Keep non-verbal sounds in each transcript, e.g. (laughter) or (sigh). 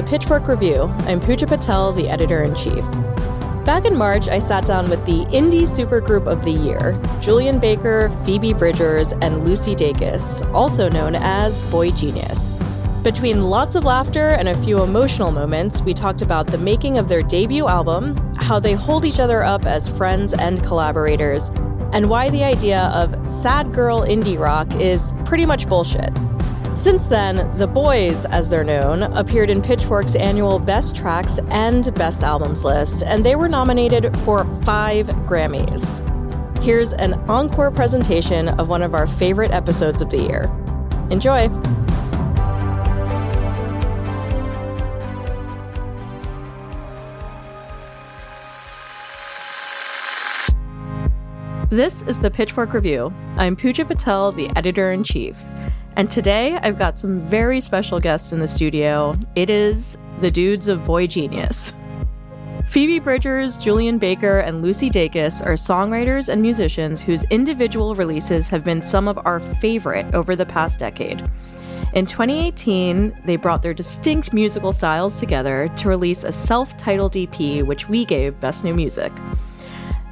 the Pitchfork Review. I'm Puja Patel, the editor in chief. Back in March, I sat down with the Indie Supergroup of the Year Julien Baker, Phoebe Bridgers, and Lucy Dacus, also known as boygenius. Between lots of laughter and a few emotional moments, we talked about the making of their debut album, how they hold each other up as friends and collaborators, and why the idea of sad girl indie rock is pretty much bullshit. Since then, The Boys, as they're known, appeared in Pitchfork's annual Best Tracks and Best Albums list, and they were nominated for five Grammys. Here's an encore presentation of one of our favorite episodes of the year. Enjoy! This is the Pitchfork Review. I'm Puja Patel, the editor in chief. And today I've got some very special guests in the studio. It is the dudes of boygenius. Phoebe Bridgers, Julien Baker, and Lucy Dacus are songwriters and musicians whose individual releases have been some of our favorite over the past decade. In 2018, they brought their distinct musical styles together to release a self titled EP, which we gave Best New Music.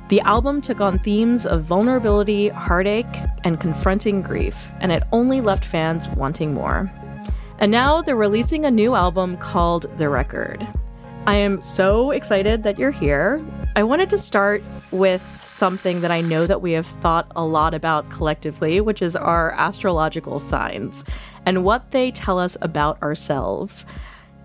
The album took on themes of vulnerability, heartache, and confronting grief, and it only left fans wanting more. And now they're releasing a new album called The Record. I am so excited that you're here. I wanted to start with something that I know that we have thought a lot about collectively, which is our astrological signs and what they tell us about ourselves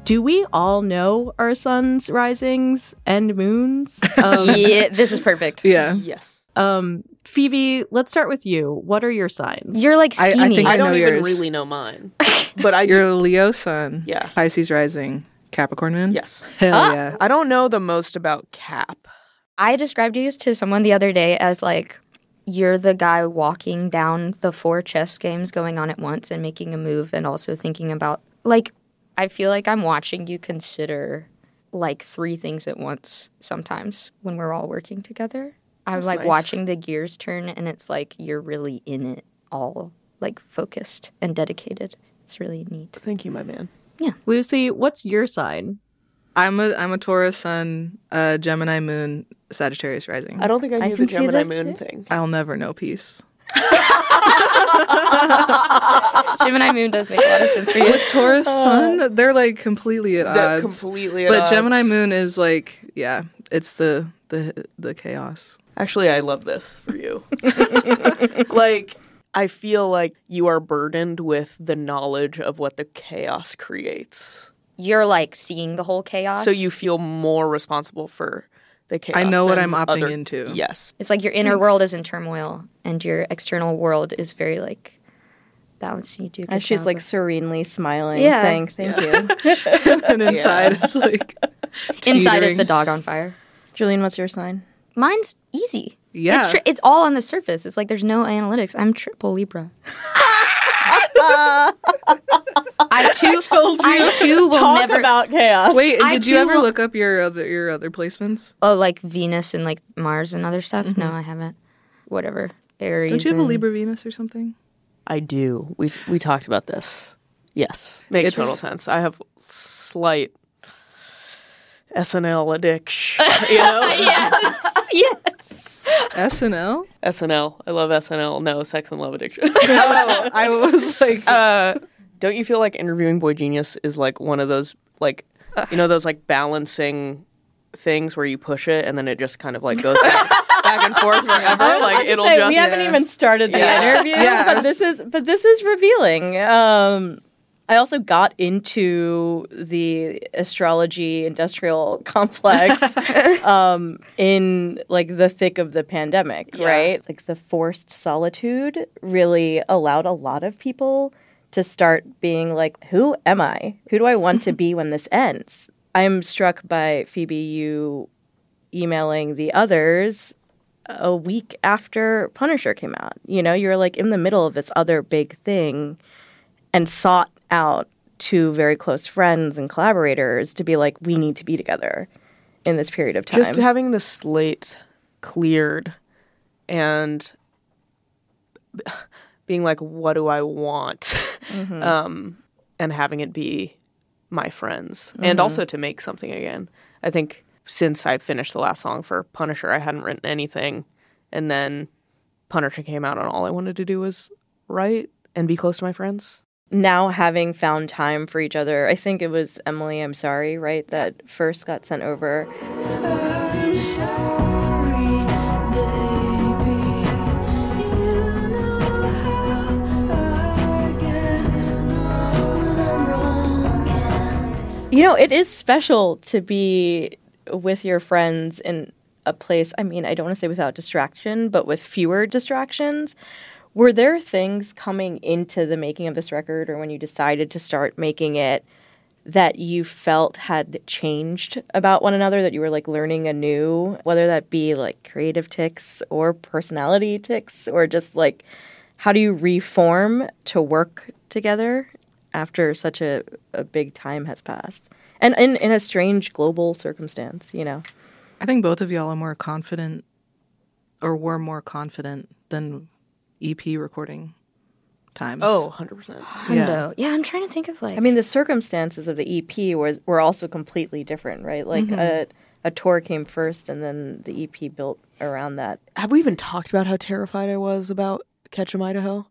do we all know our sun's risings and moons? (laughs) Um, yeah, this is perfect. Yeah. Yes. Um, Phoebe, let's start with you. What are your signs? You're like I- I scheming. think I, I don't know even yours. really know mine, (laughs) but I You're do. a Leo sun. Yeah. Pisces rising. Capricorn moon. Yes, Hell Ah. yeah. I don't know the most about Cap. I described you to someone the other day as like you're the guy walking down the four chess games going on at once and making a move and also thinking about like I feel like I'm watching you consider like three things at once sometimes when we're all working together. I'm That's like nice. watching the gears turn and it's like you're really in it all like focused and dedicated. It's really neat. Thank you, my man. Yeah. Lucy, what's your sign? I'm a I'm a Taurus sun, uh, Gemini moon, Sagittarius rising. I don't think I I knew can the see Gemini this Moon too. thing. I'll never know peace. (laughs) Gemini moon does make a lot of sense for you. With Taurus uh, sun, they're like completely at That odds. completely. at but Gemini moon is like, yeah, it's the the the chaos. Actually, I love this for you. (laughs) like, I feel like you are burdened with the knowledge of what the chaos creates. You're like seeing the whole chaos. So you feel more responsible for the chaos. I know what I'm opting other- into. Yes. It's like your inner world is in turmoil and your external world is very like balanced. You do. a good And she's job like serenely smiling, Yeah. saying thank you. (laughs) and inside it's like (laughs) inside is the dog on fire. Julien, what's your sign? Mine's easy. Yeah. It's, tri- it's all on the surface. It's like there's no analytics. I'm triple Libra. (laughs) I too, told you. I too will Talk never. about chaos. Wait, I did you ever will- look up your other your other placements? oh, like Venus and like Mars and other stuff. No, mm-hmm. I haven't. Whatever. Aries. Don't you have a and- Libra Venus or something? I do. We we talked about this. Yes, makes It's- total sense. I have slight SNL addiction. (laughs) You know, yes. yes. SNL? SNL. I love SNL. No, Sex and Love Addiction. (laughs) oh, I was like, uh, don't you feel like interviewing boygenius is like one of those like you know those like balancing things where you push it and then it just kind of like goes back, back (laughs) back and forth forever. Like it'll say, just we haven't Yeah. even started the Yeah. interview, Yeah, but this is but this is revealing. Um, I also got into the astrology industrial (laughs) complex (laughs) um, in like the thick of the pandemic, Yeah. right? Like the forced solitude really allowed a lot of people to start being like, "Who am I? Who do I want to (laughs) be when this ends?" I'm struck by Phoebe you emailing the others a week after Punisher came out. You know, you're like in the middle of this other big thing and sought out to very close friends and collaborators to be like, we need to be together in this period of time. just having the slate cleared and being like what do i want? (laughs) Um, and having it be my friends. And also to make something again. I think since i finished the last song for punisher i hadn't written anything. And then punisher came out and all i wanted to do was write and be close to my friends now having found time for each other, I think it was Emily, I'm sorry, right, that first got sent over. You know, it is special to be with your friends in a place, I mean, I don't want to say without distraction, but with fewer distractions. Were there things coming into the making of this record or when you decided to start making it that you felt had changed about one another that you were like learning anew, whether that be like creative ticks or personality ticks or just like how do you reform to work together after such a, a big time has passed? And in, in a strange global circumstance, you know. I think both of y'all are more confident or were more confident than EP recording times. oh 100% yeah. Hundo. Yeah, I'm trying to think of like. I mean, the circumstances of the EP were were also completely different, right? Like Mm-hmm. a a tour came first, and then the EP built around that. have we even talked about how terrified I was about Ketchum, Idaho?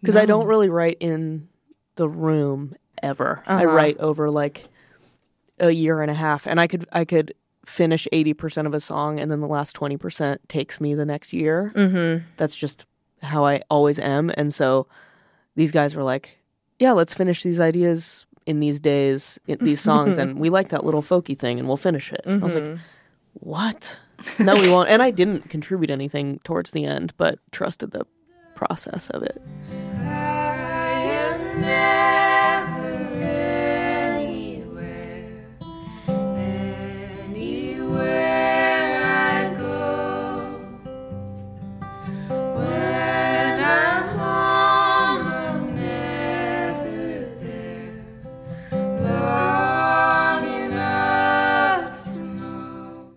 Because I don't really write in the room ever. I Uh-huh. write over like a year and a half, and I could I could finish eighty percent of a song, and then the last twenty percent takes me the next year. Mm-hmm. That's just how I always am, and so these guys were like, "Yeah, let's finish these ideas." In these days, in these (laughs) songs, and we like that little folky thing, and we'll finish it. I was like, mm-hmm. what? No, we won't. And I didn't contribute anything towards the end, but trusted the process of it.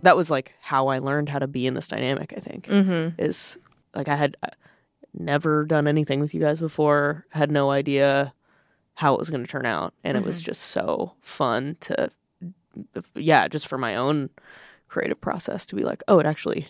That was like how I learned how to be in this dynamic, I think. Mm-hmm. Is like I had uh, never done anything with you guys before, had no idea how it was going to turn out. And it was just so fun to, yeah, just for my own creative process to be like, oh, it actually.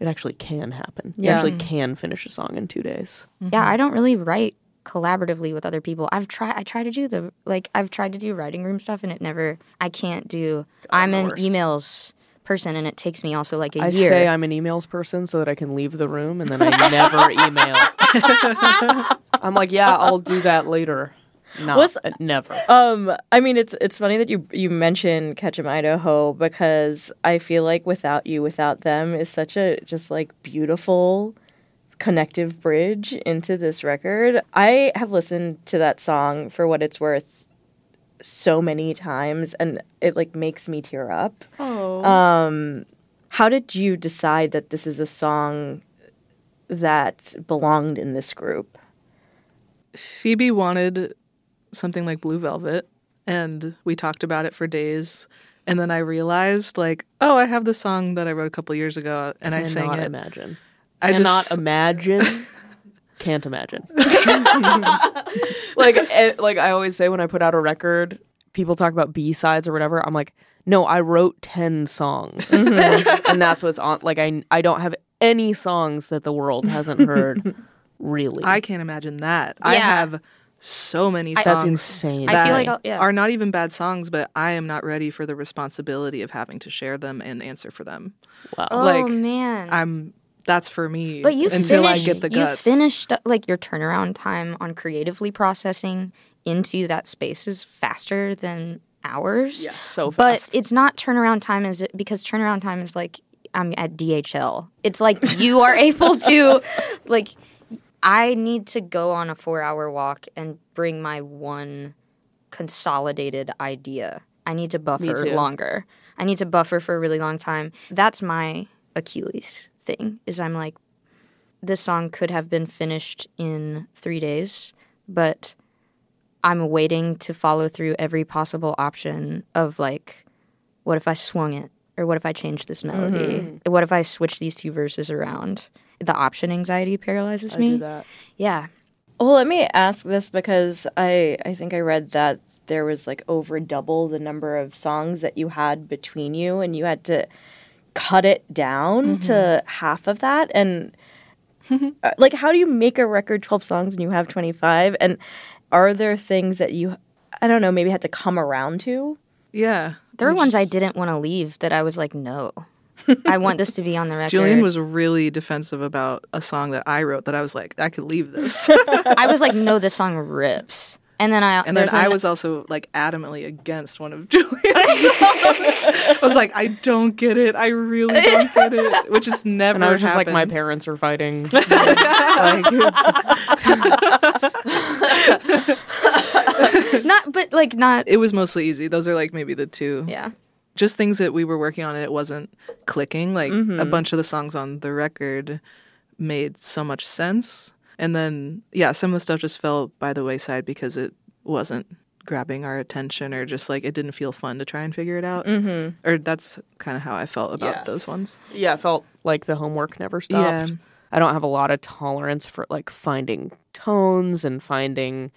It actually can happen. You actually can finish a song in two days. yeah, I don't really write collaboratively with other people. I've tried. I try to do the like. I've tried to do writing room stuff, and it never. I can't do. I'm in emails person, and it takes me also like a I year. I say I'm an emails person so that I can leave the room and then I never (laughs) email. (laughs) I'm like, yeah, I'll do that later. No, Was- uh, never. Um, I mean, it's it's funny that you you mention Ketchum, Idaho, because I feel like without you, without them, is such a just like beautiful connective bridge into this record. I have listened to that song for what it's worth so many times, and it like makes me tear up. Oh. Um, how did you decide that this is a song that belonged in this group? Phoebe wanted something like Blue Velvet, and we talked about it for days. And then I realized, like, oh, I have the song that I wrote a couple years ago, and I sang Cannot it. imagine. I Cannot just imagine. (laughs) Can't imagine. (laughs) (laughs) like, eh, like I always say when I put out a record, people talk about B sides or whatever. I'm like, no, I wrote ten songs, and that's what's on. Like, I I don't have any songs that the world hasn't heard. (laughs) Really, I can't imagine that. I have so many I- songs. That's insane. I feel like yeah. are not even bad songs, but I am not ready for the responsibility of having to share them and answer for them. wow. Oh like, man. I'm that's for me. But you until I get the guts. you finished uh, like your turnaround time on creatively processing into that space is faster than ours. Yes, so fast. But it's not turnaround time is it because turnaround time is like I'm at DHL. It's like you are (laughs) able to like I need to go on a 4-hour walk and bring my one consolidated idea. I need to buffer longer. I need to buffer for a really long time. That's my Achilles thing. Is I'm like this song could have been finished in 3 days, but I'm waiting to follow through every possible option of like, what if I swung it? Or what if I changed this mm-hmm. melody? What if I switch these two verses around? The option anxiety paralyzes I me. do that. Yeah. Well, let me ask this because I I think I read that there was like over double the number of songs that you had between you, and you had to cut it down to half of that. And (laughs) uh, like, how do you make a record twelve songs and you have twenty five? And are there things that you I don't know maybe had to come around to? Yeah. There were Which ones I didn't want to leave that I was like, no. (laughs) I want this to be on the record. Julien was really defensive about a song that I wrote that I was like, I could leave this. (laughs) I was like, no, this song rips. And then I And then there's I an- was also like adamantly against one of (laughs) Julien's songs. (laughs) I was like, I don't get it. I really don't get it. Which is never. And I was just like, my parents are fighting. like, (laughs) not, but like not. It was mostly easy. Those are like maybe the two. Yeah. Just things that we were working on and it wasn't clicking. Like a Mm-hmm. bunch of the songs on the record made so much sense. And then, yeah, some of the stuff just fell by the wayside because it wasn't grabbing our attention or just like it didn't feel fun to try and figure it out. Mm-hmm. Or that's kind of how I felt about Yeah. those ones. yeah, it felt like the homework never stopped. Yeah. I don't have a lot of tolerance for like finding tones and finding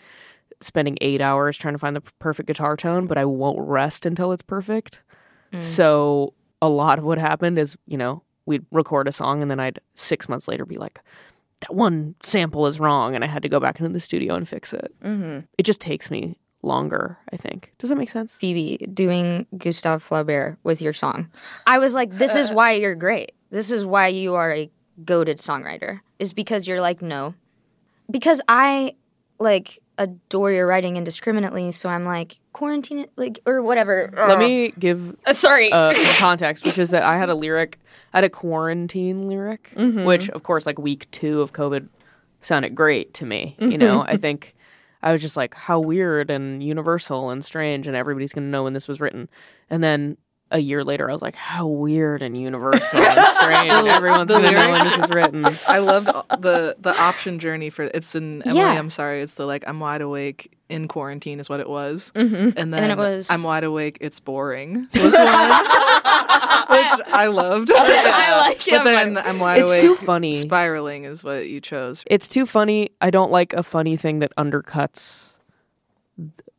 spending eight hours trying to find the perfect guitar tone, but I won't rest until it's perfect. So a lot of what happened is, you know, we'd record a song and then I'd six months later be like, that one sample is wrong, and I had to go back into the studio and fix it. Mm-hmm. It just takes me longer. I think. Does that make sense? Phoebe doing Gustave Flaubert with your song. I was like, this is why you're great. This is why you are a goaded songwriter. Is because you're like, no. Because I like adore your writing indiscriminately, so I'm like, quarantine it like or whatever. Let me give Uh, sorry. uh, some context, which is that I had a lyric, I had a quarantine lyric, Mm-hmm. which, of course, like week two of COVID sounded great to me. Mm-hmm. You know, I think I was just like, how weird and universal and strange, and everybody's going to know when this was written. And then a year later, I was like, how weird and universal and (laughs) strange, and everyone's going to know when this is written. I loved the the option journey for it's in Emily. Yeah. I'm sorry. It's the like I'm wide awake in quarantine is what it was, mm-hmm. and then, then it was- I'm wide awake. It's boring. (laughs) Was one, which I loved. (laughs) I like it. But then I'm wide It's awake. too funny. Spiraling is what you chose. It's too funny. I don't like a funny thing that undercuts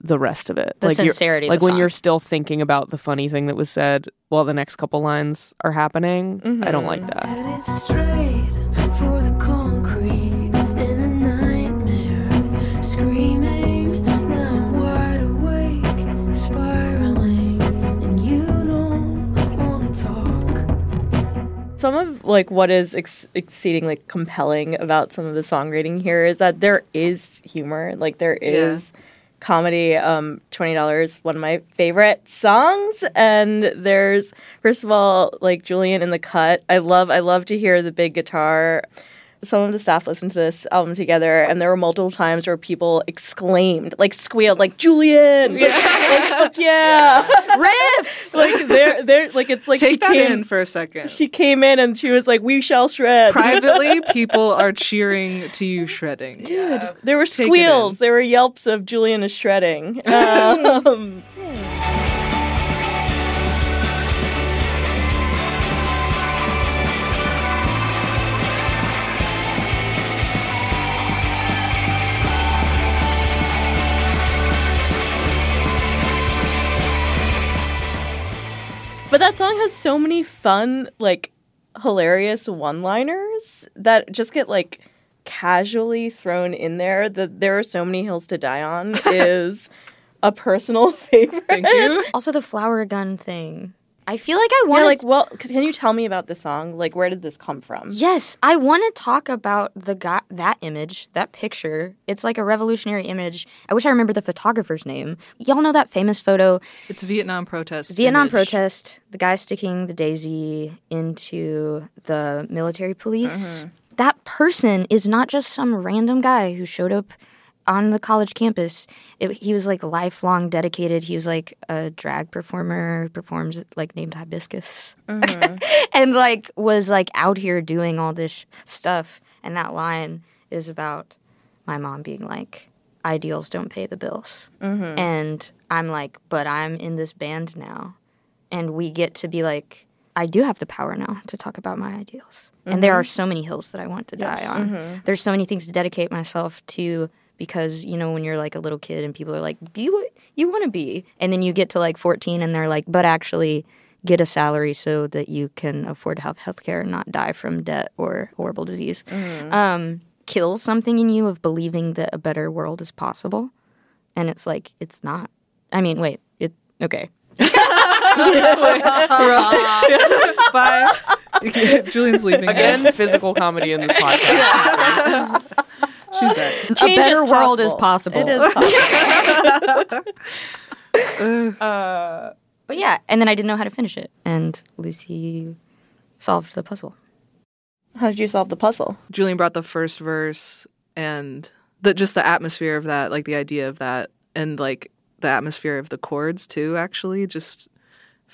the rest of it. The like you're- sincerity of Like the when song. you're still thinking about the funny thing that was said while the next couple lines are happening. I don't like mm-hmm. that. Headed straight for the concrete in a nightmare. Screaming, now I'm wide awake, spiraling, and you don't wanna talk. some of like what is ex- exceedingly compelling about some of the songwriting here is that there is humor like there is comedy um $20 one of my favorite songs. And there's first of all like julien in the cut. I love i love to hear the big guitar some of the staff listened to this album together and there were multiple times where people exclaimed like squealed like julien yeah, (laughs) like, fuck yeah. (laughs) riffs. like they're they're like it's like she Take that came in for a second. she came in and she was like, "We shall shred." Privately, (laughs) people are cheering to you shredding. Dude. There were Take squeals. There were yelps of Julien is shredding. Um, but that song has so many fun, like hilarious one-liners that just get like casually thrown in there that there are so many hills to die on (laughs) is a personal (laughs) favorite. Thank you. Also, the flower gun thing. I feel like I You're want like, well, can you tell me about the song? Like, where did this come from? Yes, I want to talk about the guy, that image, that picture. It's like a revolutionary image. I wish I remember the photographer's name. Y'all know that famous photo, It's Vietnam protest. Vietnam image. protest, the guy sticking the daisy into the military police. Mm-hmm. That person is not just some random guy who showed up on the college campus. It, he was like lifelong dedicated. He was like a drag performer, performed like named Hibiscus, mm-hmm. (laughs) and like was like out here doing all this sh- stuff. And that line is about my mom being like, ideals don't pay the bills. Mm-hmm. And I'm like, but I'm in this band now. And we get to be like, I do have the power now to talk about my ideals. And there mm-hmm. are so many hills that I want to die on. There's so many things to dedicate myself to because, you know, when you're like a little kid and people are like, be what you want to be. And then you get to like 14 and they're like, but actually get a salary so that you can afford to have health care and not die from debt or horrible disease. Um, kills something in you of believing that a better world is possible. And it's like, it's not. I mean, wait, it, okay. (laughs) Bye. (laughs) Julien's leaving Again, (laughs) physical comedy in this podcast. She's back. a Change better is world is possible. It is possible. (laughs) (laughs) Uh, but yeah, and then I didn't know how to finish it. And Lucy solved the puzzle. How did you solve the puzzle? Julien brought the first verse and the just the atmosphere of that, like the idea of that, and like the atmosphere of the chords too. Actually, just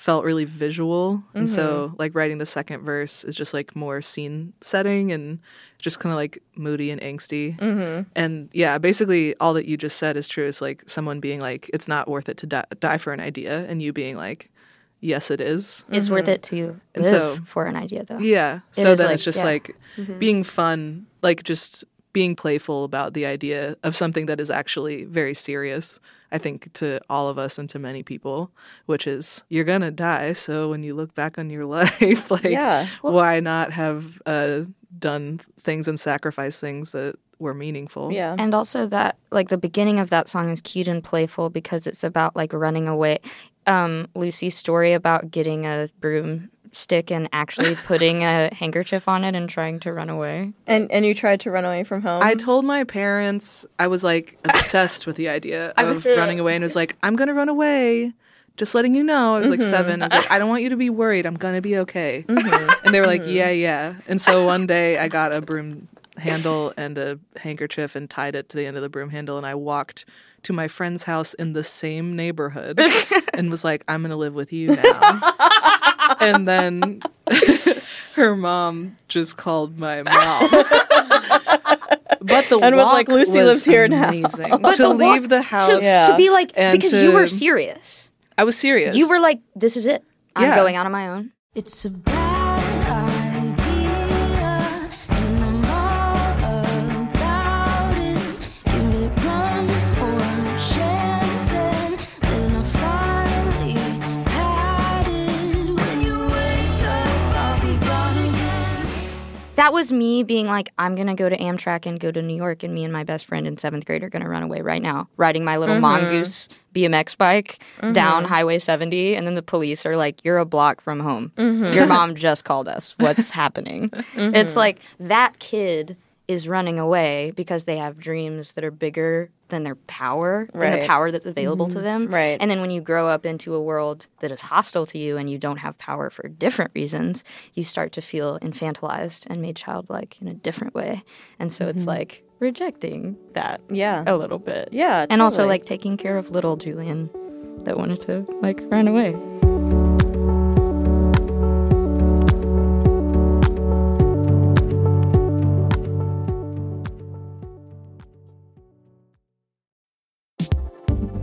felt really visual, and so mm-hmm. like writing the second verse is just like more scene setting and just kind of like moody and angsty. Mm-hmm. And yeah, basically all that you just said is true. Is like someone being like, "It's not worth it to die, die for an idea," and you being like, "Yes, it is." It's worth mm-hmm. it to And live so- for an idea, though. Yeah. It So then like- it's just yeah. like mm-hmm. being fun, like just being playful about the idea of something that is actually very serious. I think to all of us and to many people, which is you're gonna die. So when you look back on your (laughs) life, like Yeah. why not have uh, done things and sacrificed things that were meaningful? Yeah. And also that like the beginning of that song is cute and playful because it's about like running away. Um, Lucy's story about getting a broomstick and actually (laughs) putting a handkerchief on it and trying to run away. And and you tried to run away from home. I told my parents I was like (laughs) obsessed with the idea of running away and was like, I'm gonna run away. Just letting you know. I was like seven. I was like, mm-hmm. I don't want you to be worried. I'm gonna be okay. Mm-hmm. And they were like, mm-hmm. Yeah, yeah. And so one day I got a broom handle and a handkerchief and tied it to the end of the broom handle and I walked to my friend's house in the same neighborhood (laughs) and was like, I'm gonna live with you now. And then (laughs) her mom just called my mom. But the And was like, "Lucy was lives here now." amazing. But to the leave walk- the house, to, Yeah. to be like And because you were serious. I was serious. You were like, this is it. I'm Yeah. going out on my own. It's a That was me being like, I'm gonna go to Amtrak and go to New York, and me and my best friend in seventh grade are gonna run away right now, riding my little mm-hmm. mongoose BMX bike mm-hmm. down Highway 70, and then the police are like, "You're a block from home. Your mm-hmm. mom just called us. What's happening?" (laughs) It's like that kid is running away because they have dreams that are bigger than their power, than the power that's available to mm-hmm. them. Right. And then when you grow up into a world that is hostile to you and you don't have power for different reasons, you start to feel infantilized and made childlike in a different way. And so it's mm-hmm. like rejecting that yeah. a little bit. Yeah. And also like taking care of little Julien that wanted to like run away.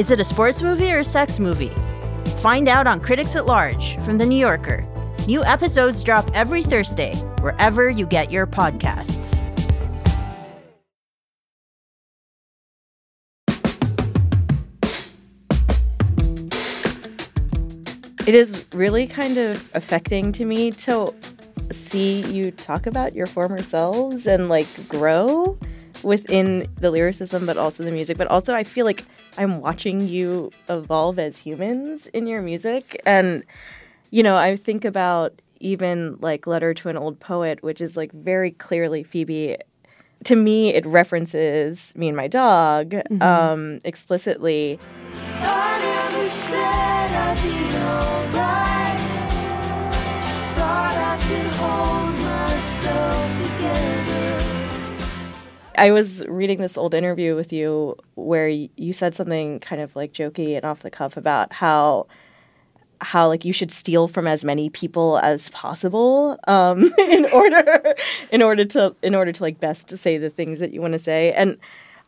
Is it a sports movie or a sex movie? Find out on Critics at Large from The New Yorker. New episodes drop every Thursday, wherever you get your podcasts. It is really kind of affecting to me to see you talk about your former selves and like grow within the lyricism, but also the music. But also, I feel like I'm watching you evolve as humans in your music. And, you know, I think about even like Letter to an Old Poet, which is like very clearly Phoebe. To me, it references me and my dog um, explicitly. I I was reading this old interview with you where you said something kind of like jokey and off the cuff about how how like you should steal from as many people as possible um, (laughs) in order in order to in order to like best to say the things that you want to say. And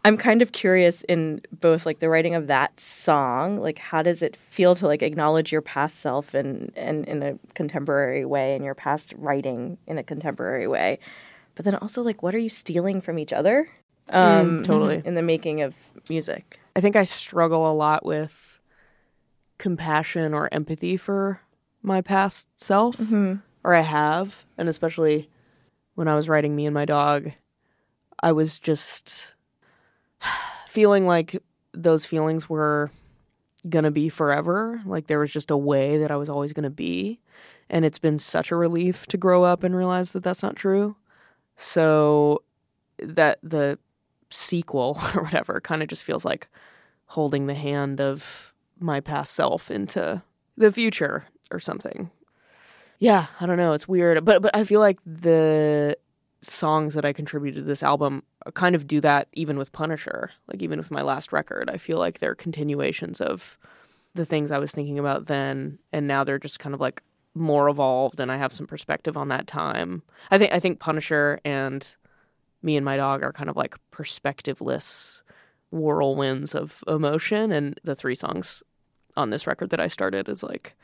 I'm kind of curious in both like the writing of that song like how does it feel to like acknowledge your past self and and in a contemporary way and your past writing in a contemporary way but then also like what are you stealing from each other um (laughs) totally. in the making of music I think I struggle a lot with compassion or empathy for my past self, or I have, and especially when I was writing Me and My Dog, I was just (sighs) feeling like those feelings were gonna be forever. Like there was just a way that I was always gonna be, and it's been such a relief to grow up and realize that that's not true. So that the sequel (laughs) or whatever kind of just feels like holding the hand of my past self into the future or something. Yeah, I don't know. It's weird, but but I feel like the songs that I contributed to this album kind of do that even with Punisher. Like even with my last record, I feel like they're continuations of the things I was thinking about then, and now they're just kind of like more evolved, and I have some perspective on that time. I think I think Punisher and me and my dog are kind of like perspectiveless whirlwinds of emotion and the three songs on this record that I started is like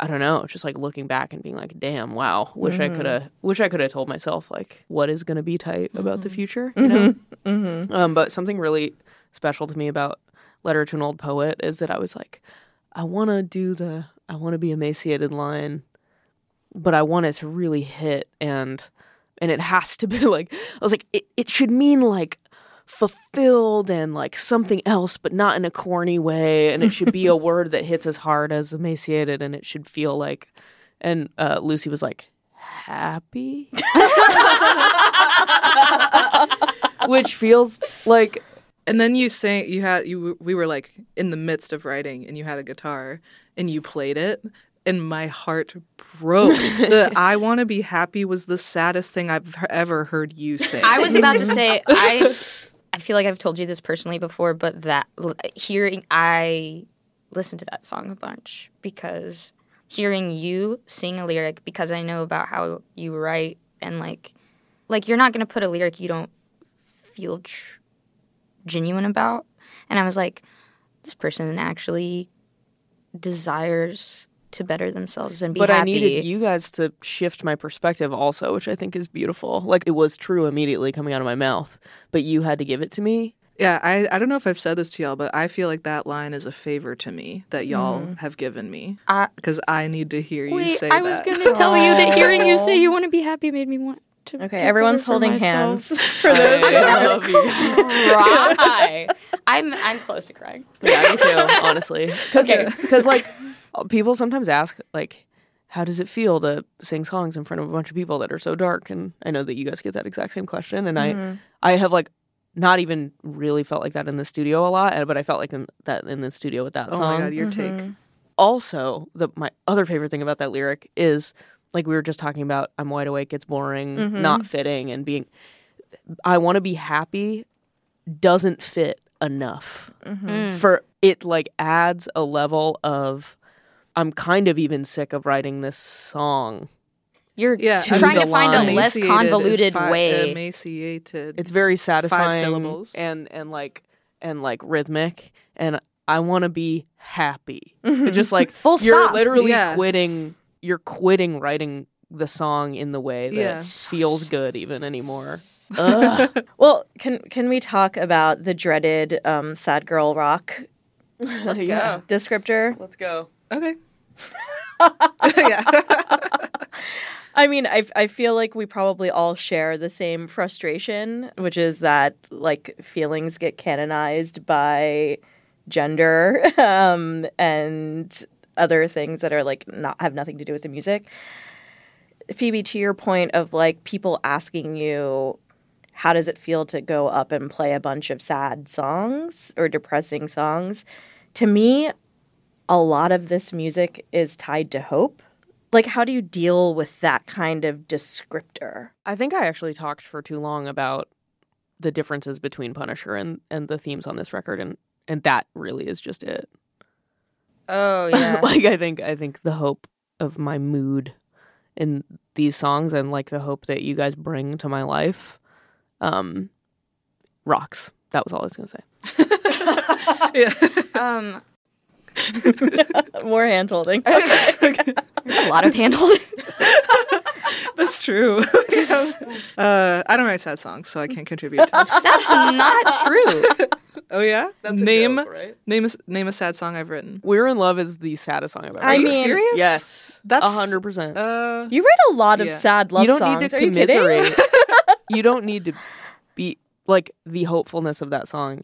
I don't know, just like looking back and being like, damn, wow, wish I could have mm-hmm. wish I could have told myself like what is gonna be tight about the mm-hmm. future, you know? Mm-hmm. Um, but something really special to me about Letter to an Old Poet is that I was like, I wanna do the I wanna be emaciated line, but I want it to really hit and and it has to be (laughs) like I was like it, it should mean like fulfilled and like something else but not in a corny way and it should be a (laughs) word that hits as hard as emaciated and it should feel like and uh, Lucy was like happy? (laughs) Which feels like And then you sang you had you we were like in the midst of writing and you had a guitar and you played it and my heart broke. the (laughs) I want to be happy was the saddest thing I've ever heard you say. I was about to say (laughs) I I feel like I've told you this personally before, but that hearing I listened to that song a bunch because hearing you sing a lyric because I know about how you write and like like you're not going to put a lyric you don't feel tr- genuine about and I was like this person actually desires to better themselves and be happy. but happy. I needed you guys to shift my perspective also, which I think is beautiful. Like it was true immediately coming out of my mouth, but you had to give it to me. yeah, I I don't know if I've said this to y'all, but I feel like that line is a favor to me that y'all mm-hmm. have given me I- because I need to hear you say I was going to tell you that (laughs) hearing you say you want to be happy made me want to. Okay to everyone's vote for holding myself. hands (laughs) for those I love you. Cry. I'm I'm close to crying. Yeah, me too, honestly. Cause, Okay. (laughs) Because like people sometimes ask like, how does it feel to sing songs in front of a bunch of people that are so dark? And I know that you guys get that exact same question, and I mm-hmm. I have like not even really felt like that in the studio a lot, but I felt like in, that in the studio with that Oh song. my god, your take. Mm-hmm. also the my other favorite thing about that lyric is like we were just talking about i'm wide awake it's boring mm-hmm. not fitting and being i want to be happy doesn't fit enough mm-hmm. mm. for it like adds a level of i'm kind of even sick of writing this song You're Yeah, t- I trying to find a less Emaciated is convoluted fi- way. Emaciated. It's very satisfying syllables. and and like and like rhythmic and I want to be happy. (laughs) It's just like Full you're stop. literally Yeah. quitting you're quitting writing the song in the way that Yeah. feels good even anymore. (laughs) Well, can can we talk about the dreaded um, sad girl rock (laughs) Let's go. descriptor? Let's go. okay. (laughs) yeah. I mean, I I feel like we probably all share the same frustration, which is that like feelings get canonized by gender um, and other things that are like not have nothing to do with the music. Phoebe, to your point of like people asking you, how does it feel to go up and play a bunch of sad songs or depressing songs? To me, a lot of this music is tied to hope. Like, how do you deal with that kind of descriptor? I think I actually talked for too long about the differences between Punisher and and the themes on this record and and that really is just it. Oh (laughs) yeah. like I think I think the hope of my mood in these songs and like the hope that you guys bring to my life um rocks. That was all I was going to say. (laughs) yeah. um, (laughs) More hand holding. a lot of hand holding. That's true. uh, I don't write sad songs, so I can't contribute to this. That's not true. Oh yeah, That's a name joke, right? name a s- name a sad song I've written. We're in Love is the saddest song I've ever I heard. mean- serious? Yes. That's- a hundred percent. Uh, You write a lot of Yeah. sad love You don't songs. need to Are you kidding? commiserate. (laughs) you don't need to be like the hopefulness of that song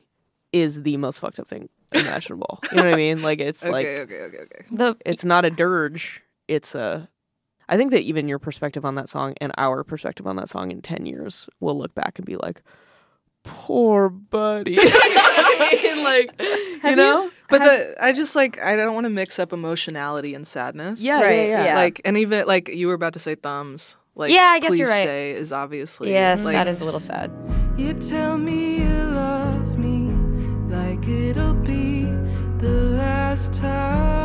is the most fucked up thing imaginable. you know what I mean? (laughs) Like it's okay, like okay, okay, okay. The it's not a dirge. It's a. I think that even your perspective on that song and our perspective on that song in ten years will look back and be like, "Poor buddy," (laughs) like (laughs) you know. But the I just like I don't want to mix up emotionality and sadness. Yeah, Right, yeah, yeah. yeah. Like and even like you were about to say thumbs. Like Yeah, I guess Please you're right. Stay is obviously yes, like, that is a little sad. You tell me you love me like it'll be the last time.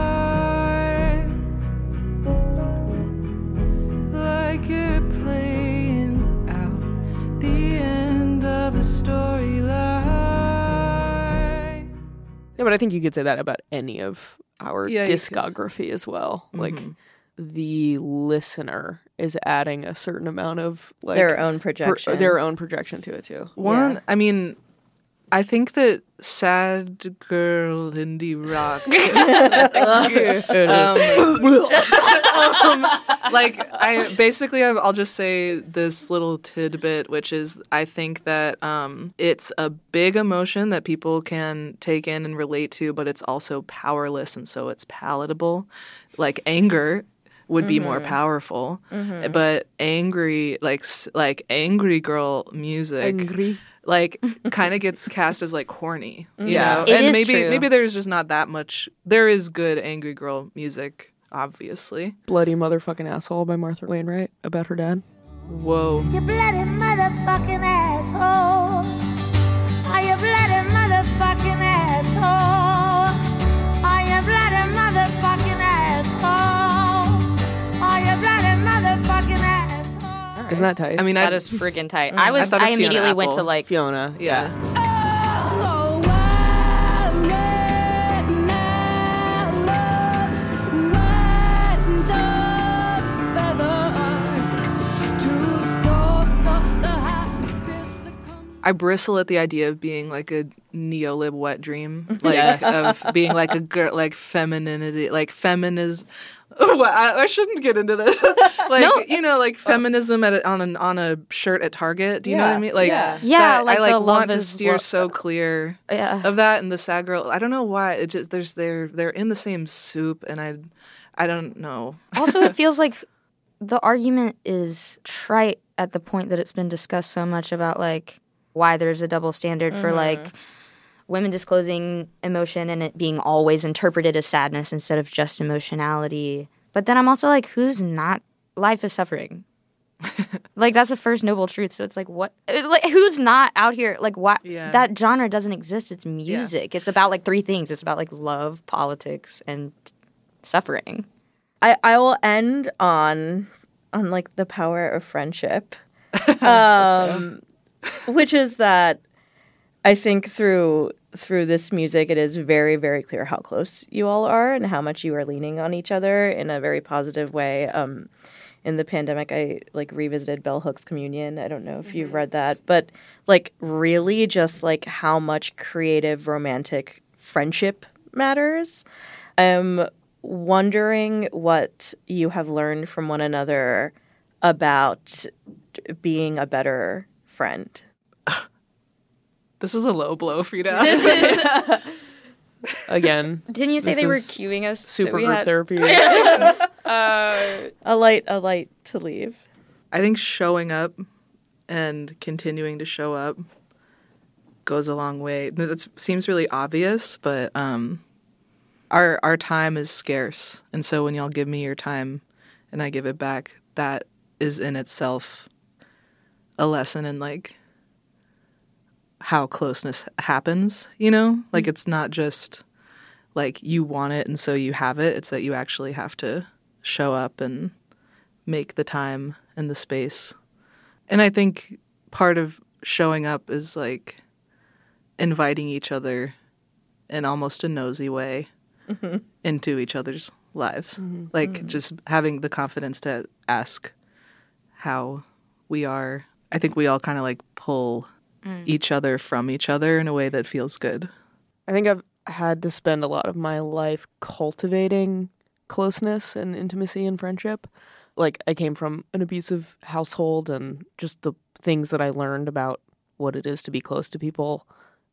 Yeah, but I think you could say that about any of our Yeah, discography as well. Like Mhm. the listener is adding a certain amount of like Their own pro- projection. their own projection to it too. One Yeah. I mean I think that sad girl indie rock. (laughs) (laughs) Um, like I basically I've- I'll just say this little tidbit, which is I think that um, it's a big emotion that people can take in and relate to, but it's also powerless, and so it's palatable. Like anger would be more powerful, but angry like like angry girl music Angry. Like (laughs) kind of gets cast as like corny. You mm. Yeah. know? It and is maybe true. maybe there's just not that much. There is good angry girl music, obviously. Bloody motherfucking asshole by Martha Wainwright about her dad. Whoa. You bloody motherfucking asshole. Are you bloody motherfucking Isn't that tight? I mean, That I, is freaking tight. Mm. I was. thought I, of Fiona immediately went to like. Fiona. yeah. Oh, wild red mallow, wind up feathers to soak up the happiness that comes. I bristle at the idea of being like a neolib wet dream, like (laughs) Yes. of being like a girl, like femininity, like feminism. (laughs) Well, I, I shouldn't get into this. (laughs) like No. you know, like feminism at a, on a on a shirt at Target. Do you know what I mean? Like Yeah. Yeah, like I like the love want to is steer lo- so clear Yeah. of that and the sad girl. I don't know why. It just there's they're they're in the same soup, and I I don't know. (laughs) also, it feels like the argument is trite at the point that it's been discussed so much about like why there's a double standard for like mm-hmm. Women disclosing emotion and it being always interpreted as sadness instead of just emotionality. But then I'm also like, who's not? Life is suffering. (laughs) like that's the first noble truth. So it's like, what? Like, who's not out here? Like, what? Yeah. That genre doesn't exist. It's music. It's about like three things. It's about like love, politics, and suffering. I, I will end on on like the power of friendship, (laughs) um, which is that I think through through this music, it is very very clear how close you all are and how much you are leaning on each other in a very positive way. Um, in the pandemic, I like revisited Bell Hooks Communion. I don't know if you've read that, but like really just like how much creative romantic friendship matters. I'm wondering what you have learned from one another about being a better friend. This is a low blow for you to ask. This is. (laughs) Again, Didn't you say they were is cueing us? that super group had- therapy. (laughs) Uh, A light, a light to leave. I think showing up and continuing to show up goes a long way. That seems really obvious, but um, our our time is scarce, and so when y'all give me your time and I give it back, that is in itself a lesson in like how closeness happens. You know, like it's not just like you want it and so you have it. It's that you actually have to show up and make the time and the space. And I think part of showing up is like inviting each other in almost a nosy way mm-hmm. into each other's lives. Mm-hmm. Like mm-hmm. just having the confidence to ask how we are. I think we all kind of like pull Mm. each other from each other in a way that feels good. I think I've had to spend a lot of my life cultivating closeness and intimacy and friendship. Like I came from an abusive household and just the things that I learned about what it is to be close to people.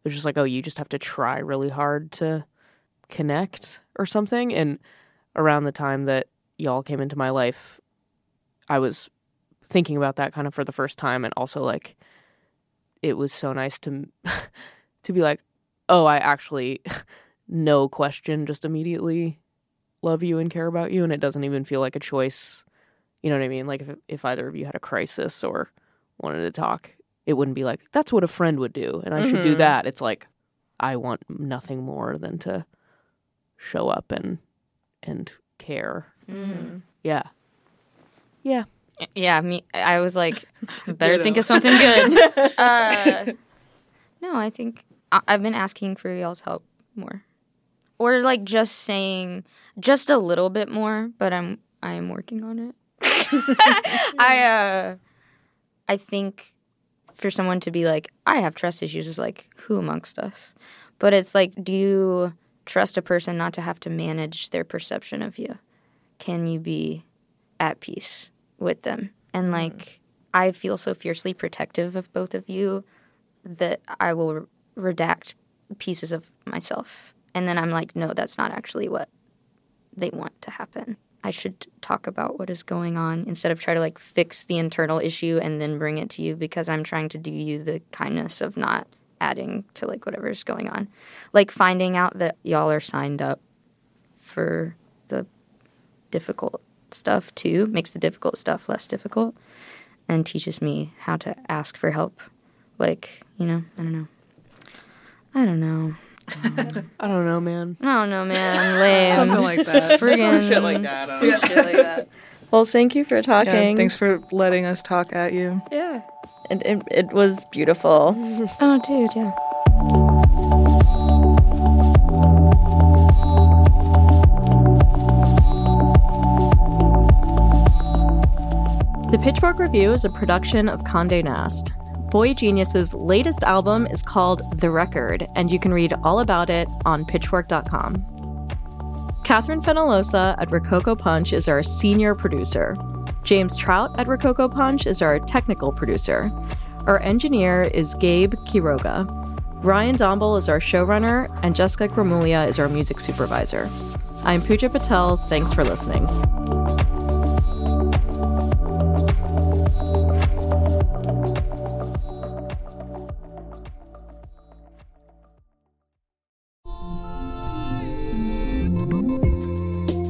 It was just like, oh, you just have to try really hard to connect or something. And around the time that y'all came into my life, I was thinking about that kind of for the first time and also like it was so nice to (laughs) to be like, oh, I actually, (laughs) no question, just immediately love you and care about you, and it doesn't even feel like a choice. You know what I mean? Like if if either of you had a crisis or wanted to talk, it wouldn't be like that's what a friend would do, and I should do mm-hmm. that. It's like I want nothing more than to show up and and care. Mm-hmm. Yeah, yeah. Yeah, me. I was like, (laughs) better think of something good. (laughs) uh, no, I think I- I've been asking for y'all's help more, or like just saying just a little bit more. But I'm I am working on it. (laughs) I uh, I think for someone to be like, I have trust issues is like, who amongst us? But it's like, do you trust a person not to have to manage their perception of you? Can you be at peace with them? And mm-hmm. like, I feel so fiercely protective of both of you that I will redact pieces of myself. And then I'm like, no, that's not actually what they want to happen. I should talk about what is going on instead of try to like fix the internal issue and then bring it to you because I'm trying to do you the kindness of not adding to like whatever's going on. Like finding out that y'all are signed up for the difficult stuff too makes the difficult stuff less difficult and teaches me how to ask for help. Like, you know, I don't know. I don't know. I don't know, man. I don't know, man. (laughs) Lame. Something like that. Friggin' Shit like that. Uh. some shit like that. Well, thank you for Yeah, talking. thanks for letting us talk at you. Yeah. And it, it was beautiful. Oh, dude, yeah. The Pitchfork Review is a production of Conde Nast. boygenius's latest album is called The Record, and you can read all about it on pitchfork.com. Catherine Fenollosa at Rococo Punch is our senior producer. James Trout at Rococo Punch is our technical producer. Our engineer is Gabe Quiroga. Ryan Dombal is our showrunner, and Jessica Gramulia is our music supervisor. I'm Puja Patel. Thanks for listening.